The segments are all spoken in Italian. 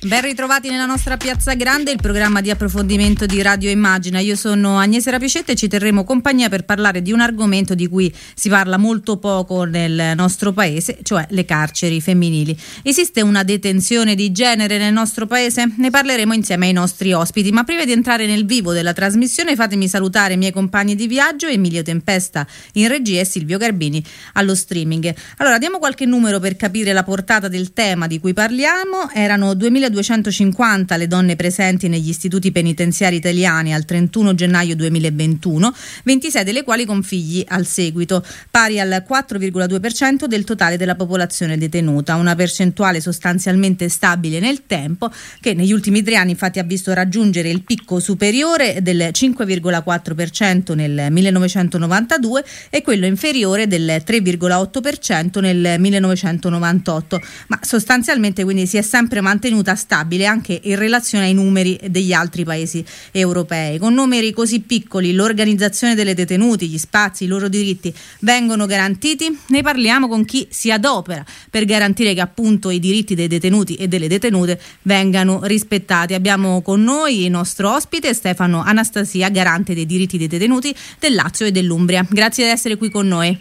Ben ritrovati nella nostra Piazza Grande, il programma di approfondimento di Radio Immagina. Io sono Agnese Rapicetta e ci terremo compagnia per parlare di un argomento di cui si parla molto poco nel nostro paese, cioè le carceri femminili. Esiste una detenzione di genere nel nostro paese? Ne parleremo insieme ai nostri ospiti, ma prima di entrare nel vivo della trasmissione fatemi salutare i miei compagni di viaggio, Emilio Tempesta in regia e Silvio Garbini allo streaming. Allora, diamo qualche numero per capire la portata del tema di cui parliamo. Erano 2000 250 le donne presenti negli istituti penitenziari italiani al 31 gennaio 2021, 26 delle quali con figli al seguito, pari al 4,2% del totale della popolazione detenuta, una percentuale sostanzialmente stabile nel tempo che negli ultimi tre anni infatti ha visto raggiungere il picco superiore del 5,4% nel 1992 e quello inferiore del 3,8% nel 1998, ma sostanzialmente quindi si è sempre mantenuta stabile anche in relazione ai numeri degli altri paesi europei. Con numeri così piccoli l'organizzazione delle detenuti, gli spazi, i loro diritti vengono garantiti? Ne parliamo con chi si adopera per garantire che appunto i diritti dei detenuti e delle detenute vengano rispettati. Abbiamo con noi il nostro ospite Stefano Anastasia, garante dei diritti dei detenuti del Lazio e dell'Umbria. Grazie di essere qui con noi.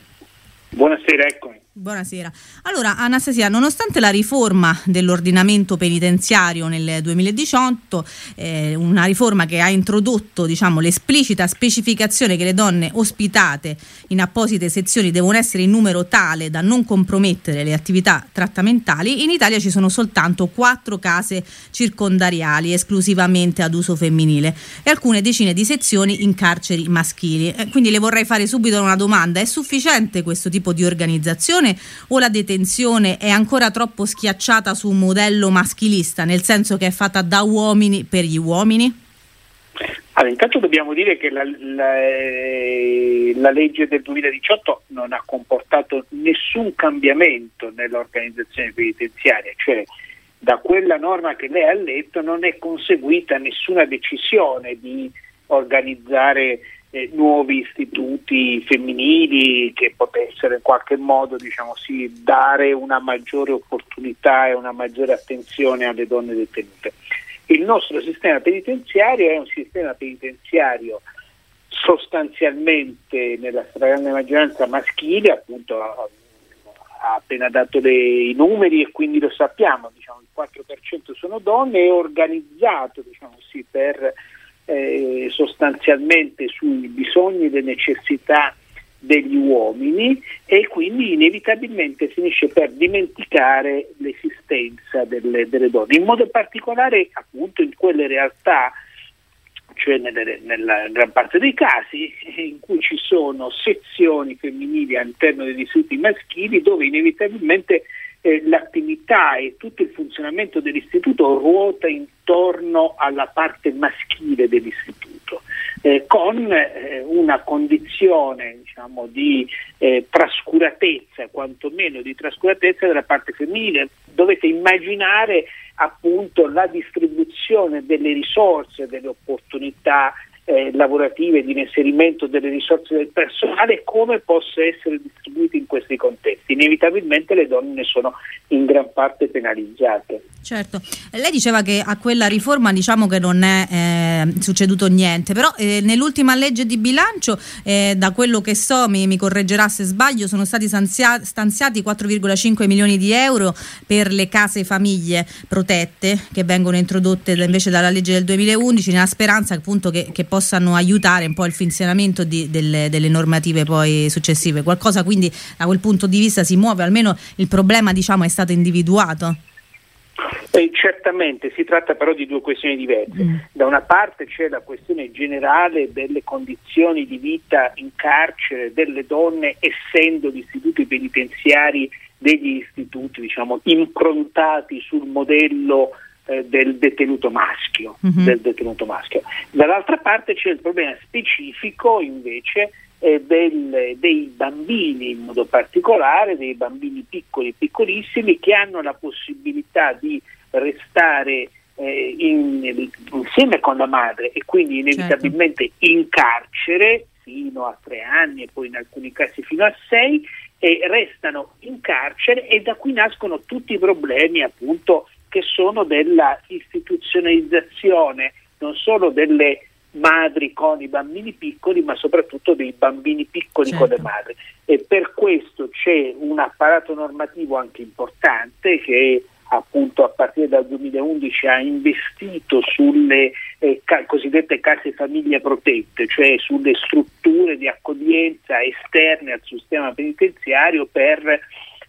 Buonasera, eccomi. Buonasera. Allora, Anastasia, nonostante la riforma dell'ordinamento penitenziario nel 2018, eh, una riforma che ha introdotto diciamo, l'esplicita specificazione che le donne ospitate in apposite sezioni devono essere in numero tale da non compromettere le attività trattamentali, in Italia ci sono soltanto quattro case circondariali esclusivamente ad uso femminile e alcune decine di sezioni in carceri maschili. Eh, quindi le vorrei fare subito una domanda, è sufficiente questo tipo di organizzazione? Detenzione o la detenzione è ancora troppo schiacciata su un modello maschilista, nel senso che è fatta da uomini per gli uomini? Allora, intanto dobbiamo dire che la, la, eh, la, legge del 2018 non ha comportato nessun cambiamento nell'organizzazione penitenziaria, cioè da quella norma che lei ha letto non è conseguita nessuna decisione di organizzare eh, nuovi istituti femminili che potessero in qualche modo diciamo, sì, dare una maggiore opportunità e una maggiore attenzione alle donne detenute. Il nostro sistema penitenziario è un sistema penitenziario sostanzialmente nella stragrande maggioranza maschile, appunto ha, appena dato le, i numeri e quindi lo sappiamo, diciamo, il 4% sono donne, è organizzato diciamo, sì, per eh, sostanzialmente sui bisogni e le necessità degli uomini e quindi inevitabilmente finisce per dimenticare l'esistenza delle, delle donne, in modo particolare appunto in quelle realtà cioè nelle, nella gran parte dei casi in cui ci sono sezioni femminili all'interno degli istituti maschili dove inevitabilmente eh, l'attività e tutto il funzionamento dell'istituto ruota intorno alla parte maschile dell'istituto, eh, con eh, una condizione diciamo, di eh, trascuratezza, quantomeno di trascuratezza della parte femminile. Dovete immaginare appunto la distribuzione delle risorse, delle opportunità eh, lavorative, di inserimento delle risorse del personale, come possa essere distribuito in questi contesti. Inevitabilmente le donne sono in gran parte penalizzate. Certo, lei diceva che a quella riforma diciamo che non è eh, succeduto niente, però eh, nell'ultima legge di bilancio, eh, da quello che so, mi, mi, correggerà se sbaglio, sono stati stanzia- stanziati 4,5 milioni di euro per le case famiglie protette che vengono introdotte invece dalla legge del 2011 nella speranza appunto che, che possano aiutare un po' il funzionamento di, delle, delle, normative poi successive. Qualcosa quindi da quel punto di vista si muove, almeno il problema diciamo è stato individuato. Eh, certamente si tratta però di due questioni diverse. Mm. Da una parte c'è la questione generale delle condizioni di vita in carcere delle donne, essendo gli istituti penitenziari degli istituti diciamo, improntati sul modello eh, del, detenuto maschio, mm-hmm. del detenuto maschio. Dall'altra parte c'è il problema specifico invece eh, del, dei bambini in modo particolare, dei bambini piccoli e piccolissimi che hanno la possibilità di restare eh, in, insieme con la madre e quindi inevitabilmente certo. in carcere fino a tre anni e poi in alcuni casi fino a sei e restano in carcere e da qui nascono tutti i problemi appunto che sono della istituzionalizzazione non solo delle madri con i bambini piccoli, ma soprattutto dei bambini piccoli certo. con le madri. E per questo c'è un apparato normativo anche importante che appunto a partire dal 2011 ha investito sulle eh, ca- cosiddette case famiglie protette, cioè sulle strutture di accoglienza esterne al sistema penitenziario per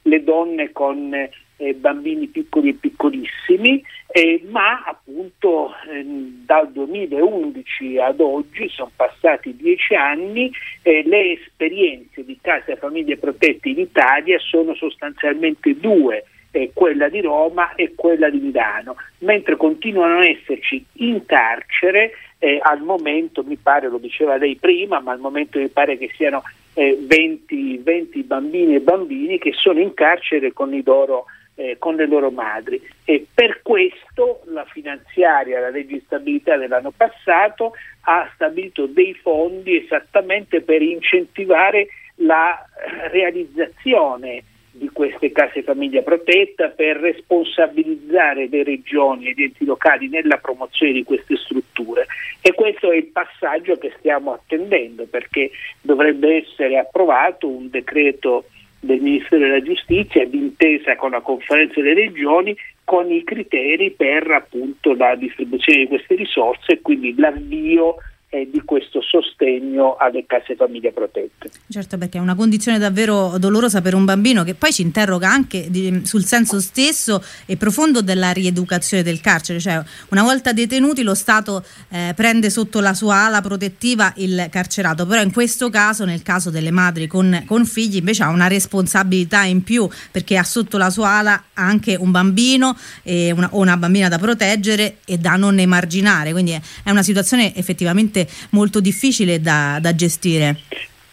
le donne con eh, bambini piccoli e piccolissimi, eh, ma appunto eh, dal 2011 ad oggi sono passati dieci anni e le esperienze di case famiglie protette in Italia sono sostanzialmente due. Eh, quella di Roma e quella di Milano, mentre continuano a esserci in carcere eh, al momento, mi pare, lo diceva lei prima, ma al momento mi pare che siano eh, 20, 20, bambini e bambini che sono in carcere con i loro eh, con le loro madri. E per questo la finanziaria, la legge di stabilità dell'anno passato ha stabilito dei fondi esattamente per incentivare la realizzazione di queste case famiglia protetta per responsabilizzare le regioni e gli enti locali nella promozione di queste strutture. E questo è il passaggio che stiamo attendendo perché dovrebbe essere approvato un decreto del Ministero della Giustizia d'intesa con la conferenza delle regioni con i criteri per appunto la distribuzione di queste risorse e quindi l'avvio eh, di questo sostegno alle case famiglie protette. Certo, perché è una condizione davvero dolorosa per un bambino che poi ci interroga anche di, sul senso stesso e profondo della rieducazione del carcere, cioè una volta detenuti lo Stato eh, prende sotto la sua ala protettiva il carcerato, però in questo caso, nel caso delle madri con, con figli, invece ha una responsabilità in più perché ha sotto la sua ala anche un bambino una, o una bambina da proteggere e da non emarginare, quindi è, è una situazione effettivamente sicuramente molto difficile da, da gestire.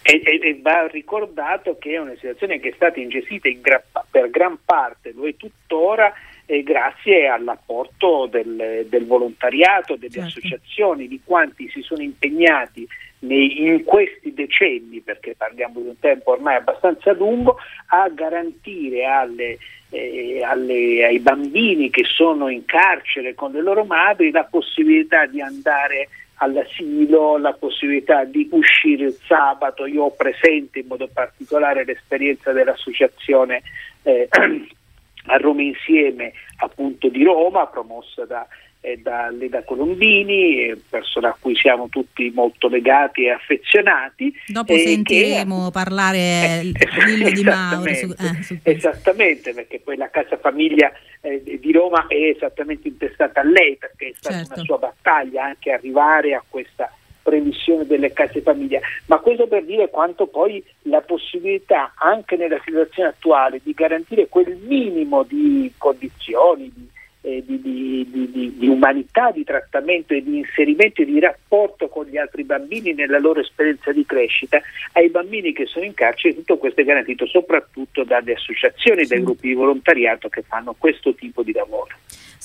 E, e, e, va ricordato che è una situazione che è stata ingestita in gra- per gran parte, lo è tuttora, eh, grazie all'apporto del, del volontariato, delle certo. associazioni, di quanti si sono impegnati nei, in questi decenni, perché parliamo di un tempo ormai abbastanza lungo, a garantire alle, eh, alle, ai bambini che sono in carcere con le loro madri la possibilità di andare all'asilo, la possibilità di uscire il sabato. Io ho presente in modo particolare l'esperienza dell'associazione eh, a Roma Insieme appunto di Roma, promossa da da Leda Colombini, persona a cui siamo tutti molto legati e affezionati. Dopo eh, sentiremo che, parlare eh, Lillo di Mauro. Su, eh, su esattamente, perché poi la casa famiglia eh, di Roma è esattamente intestata a lei, perché è stata certo. una sua battaglia anche arrivare a questa previsione delle case famiglia, ma questo per dire quanto poi la possibilità anche nella situazione attuale di garantire quel minimo di condizioni, di eh, di, di, di, di, umanità, di trattamento e di inserimento e di rapporto con gli altri bambini nella loro esperienza di crescita, ai bambini che sono in carcere tutto questo è garantito soprattutto dalle associazioni, dai gruppi di volontariato che fanno questo tipo di lavoro.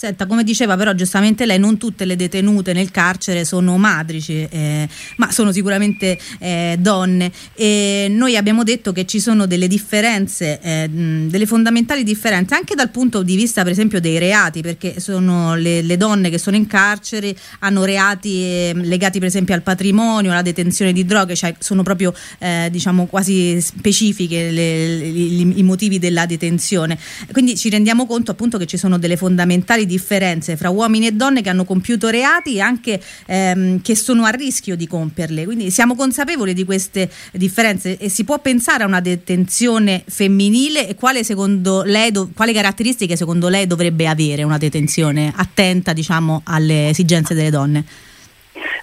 Senta, come diceva però giustamente lei, non tutte le detenute nel carcere sono madrici, eh, ma sono sicuramente eh, donne. E noi abbiamo detto che ci sono delle differenze, eh, delle fondamentali differenze, anche dal punto di vista per esempio dei reati, perché sono le, le donne che sono in carcere hanno reati eh, legati per esempio al patrimonio, alla detenzione di droghe, cioè sono proprio eh, diciamo quasi specifiche le, le, i motivi della detenzione. Quindi ci rendiamo conto appunto che ci sono delle fondamentali differenze fra uomini e donne che hanno compiuto reati e anche ehm, che sono a rischio di compierle. Quindi siamo consapevoli di queste differenze e si può pensare a una detenzione femminile e quale secondo lei, do, quali caratteristiche secondo lei dovrebbe avere una detenzione attenta diciamo, alle esigenze delle donne?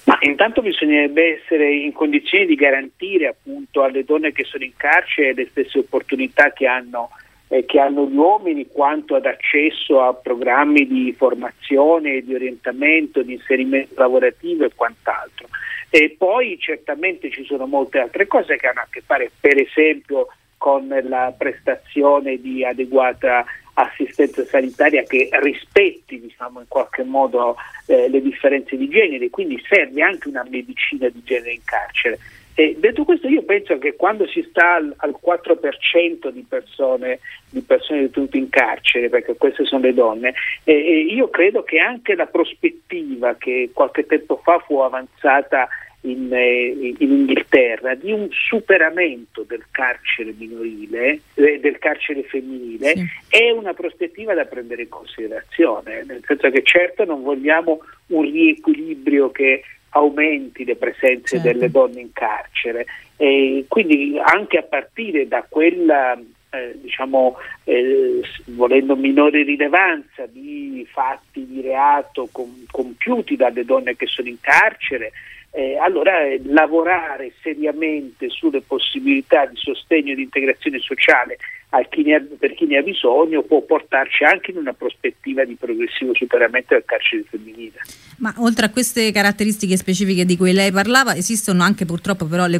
Ma intanto bisognerebbe essere in condizioni di garantire appunto alle donne che sono in carcere le stesse opportunità che hanno eh, che hanno gli uomini quanto ad accesso a programmi di formazione, di orientamento, di inserimento lavorativo e quant'altro. E poi certamente ci sono molte altre cose che hanno a che fare per esempio con la prestazione di adeguata assistenza sanitaria che rispetti diciamo, in qualche modo eh, le differenze di genere, quindi serve anche una medicina di genere in carcere. Eh, detto questo io penso che quando si sta al, al 4% di persone, di persone, detenute in carcere, perché queste sono le donne, eh, io credo che anche la prospettiva che qualche tempo fa fu avanzata in, eh, in, Inghilterra di un superamento del carcere minorile, eh, del carcere femminile, sì. è una prospettiva da prendere in considerazione, nel senso che certo non vogliamo un riequilibrio che aumenti le presenze certo. delle donne in carcere. E quindi anche a partire da quella eh, diciamo, eh, volendo minore rilevanza di fatti di reato com- compiuti dalle donne che sono in carcere, eh, allora eh, lavorare seriamente sulle possibilità di sostegno e di integrazione sociale chi ha, per chi ne ha bisogno può portarci anche in una prospettiva di progressivo superamento del carcere femminile. Ma oltre a queste caratteristiche specifiche di cui lei parlava, esistono anche purtroppo però le,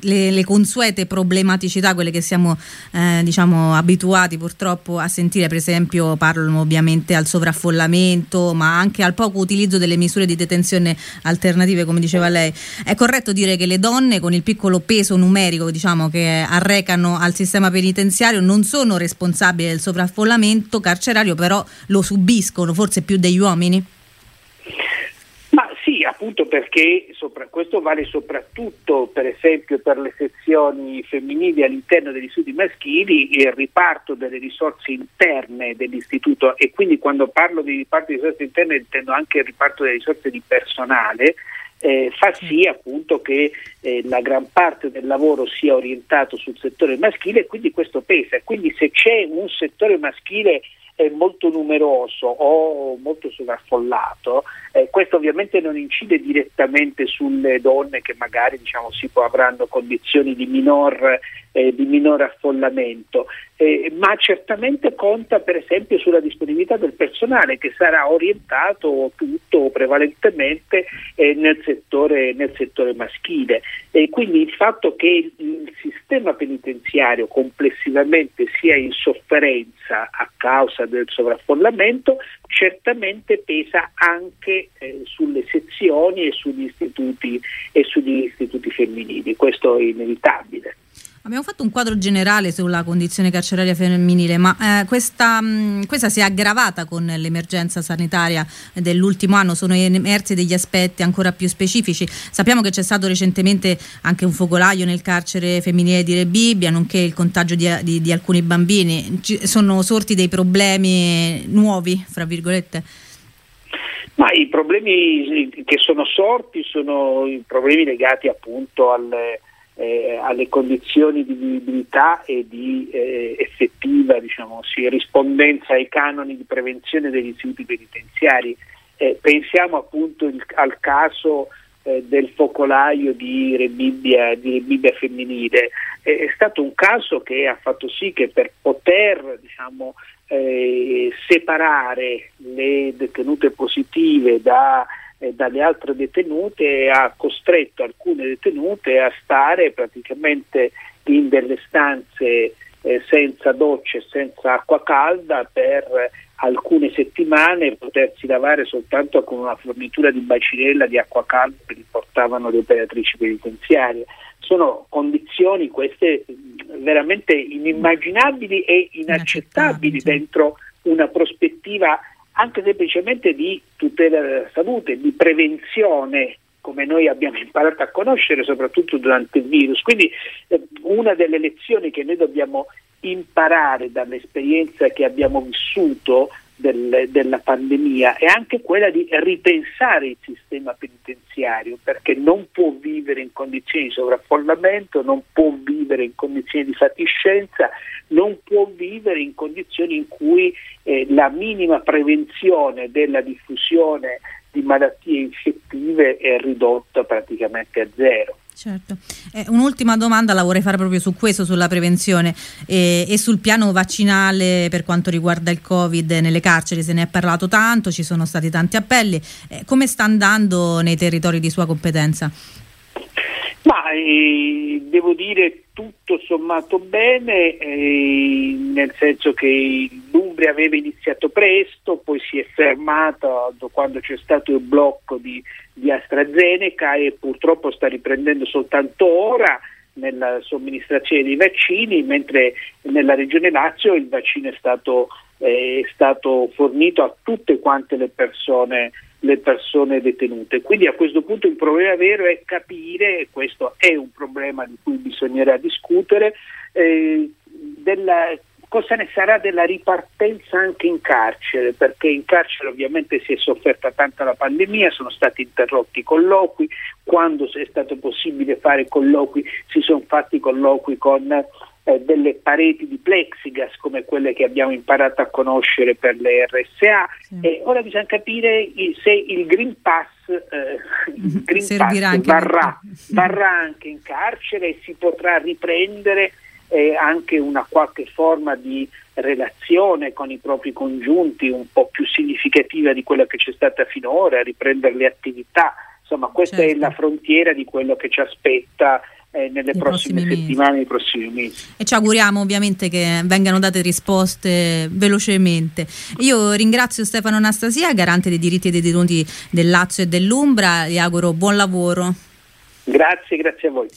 le, le consuete problematicità, quelle che siamo eh, diciamo, abituati purtroppo a sentire, per esempio parlano ovviamente al sovraffollamento, ma anche al poco utilizzo delle misure di detenzione alternative, come diceva lei. È corretto dire che le donne con il piccolo peso numerico diciamo, che arrecano al sistema penitenziario non sono responsabili del sovraffollamento carcerario, però lo subiscono, forse più degli uomini? appunto perché sopra, questo vale soprattutto per esempio per le sezioni femminili all'interno degli studi maschili il riparto delle risorse interne dell'istituto e quindi quando parlo di riparto di risorse interne intendo anche il riparto delle risorse di personale eh, fa sì appunto che eh, la gran parte del lavoro sia orientato sul settore maschile e quindi questo pesa. Quindi se c'è un settore maschile è molto numeroso o molto sovraffollato, eh, questo ovviamente non incide direttamente sulle donne che magari diciamo, si può, avranno condizioni di minor, eh, di minor affollamento, eh, ma certamente conta per esempio sulla disponibilità del personale che sarà orientato tutto prevalentemente eh, nel settore, nel, settore, maschile. E quindi il fatto che il sistema penitenziario complessivamente sia in sofferenza a causa del sovraffollamento certamente pesa anche eh, sulle sezioni e sugli istituti, e sugli istituti femminili, questo è inevitabile. Abbiamo fatto un quadro generale sulla condizione carceraria femminile, ma eh, questa, mh, questa, si è aggravata con l'emergenza sanitaria dell'ultimo anno, sono emersi degli aspetti ancora più specifici. Sappiamo che c'è stato recentemente anche un focolaio nel carcere femminile di Rebibbia, nonché il contagio di, di, di alcuni bambini. Ci sono sorti dei problemi nuovi, fra virgolette? Ma i problemi che sono sorti sono i problemi legati appunto alle eh, alle condizioni di vivibilità e di eh, effettiva diciamo, sì, rispondenza ai canoni di prevenzione degli istituti penitenziari. Eh, pensiamo appunto il, al caso eh, del focolaio di Rebibbia, di Rebibbia femminile. è stato un caso che ha fatto sì che per poter diciamo, eh, separare le detenute positive da eh, dalle altre detenute ha costretto alcune detenute a stare praticamente in delle stanze eh, senza docce senza acqua calda per alcune settimane e potersi lavare soltanto con una fornitura di bacinella di acqua calda che li portavano le operatrici penitenziarie. Sono condizioni queste veramente inimmaginabili e inaccettabili dentro una prospettiva anche semplicemente di tutela della salute, di prevenzione come noi abbiamo imparato a conoscere soprattutto durante il virus. Quindi eh, una delle lezioni che noi dobbiamo imparare dall'esperienza che abbiamo vissuto del, della pandemia è anche quella di ripensare il sistema penitenziario perché non può vivere in condizioni di sovraffollamento, non può vivere in condizioni di fatiscenza, non può vivere in condizioni in cui eh, la minima prevenzione della diffusione di malattie infettive è ridotta praticamente a zero. Certo. Eh, un'ultima domanda la vorrei fare proprio su questo, sulla prevenzione eh, e sul piano vaccinale per quanto riguarda il Covid nelle carceri. Se ne è parlato tanto, ci sono stati tanti appelli. Eh, come sta andando nei territori di sua competenza? Ma eh, devo dire tutto sommato bene, eh, nel senso che l'Umbria aveva iniziato presto, poi si è fermata quando c'è stato il blocco di, di AstraZeneca e purtroppo sta riprendendo soltanto ora nella somministrazione dei vaccini, mentre nella regione Lazio il vaccino è stato, eh, è stato fornito a tutte quante le persone, le persone, detenute. Quindi a questo punto il problema vero è capire, e questo è un problema di cui bisognerà discutere, eh, della, cosa ne sarà della ripartenza anche in carcere, perché in carcere ovviamente si è sofferta tanta la pandemia, sono stati interrotti i colloqui, quando è stato possibile fare colloqui si sono fatti colloqui con eh, delle pareti di plexigas come quelle che abbiamo imparato a conoscere per le RSA sì. e ora bisogna capire se il Green Pass, eh, il Green Pass anche varrà anche in carcere e si potrà riprendere e anche una qualche forma di relazione con i propri congiunti un po' più significativa di quella che c'è stata finora, riprendere le attività. Insomma, questa certo. è la frontiera di quello che ci aspetta eh, nelle I prossime settimane, nei prossimi mesi. E ci auguriamo ovviamente che vengano date risposte velocemente. Io ringrazio Stefano Anastasia, garante dei diritti dei detenuti del Lazio e dell'Umbra, e auguro buon lavoro. Grazie, grazie a voi.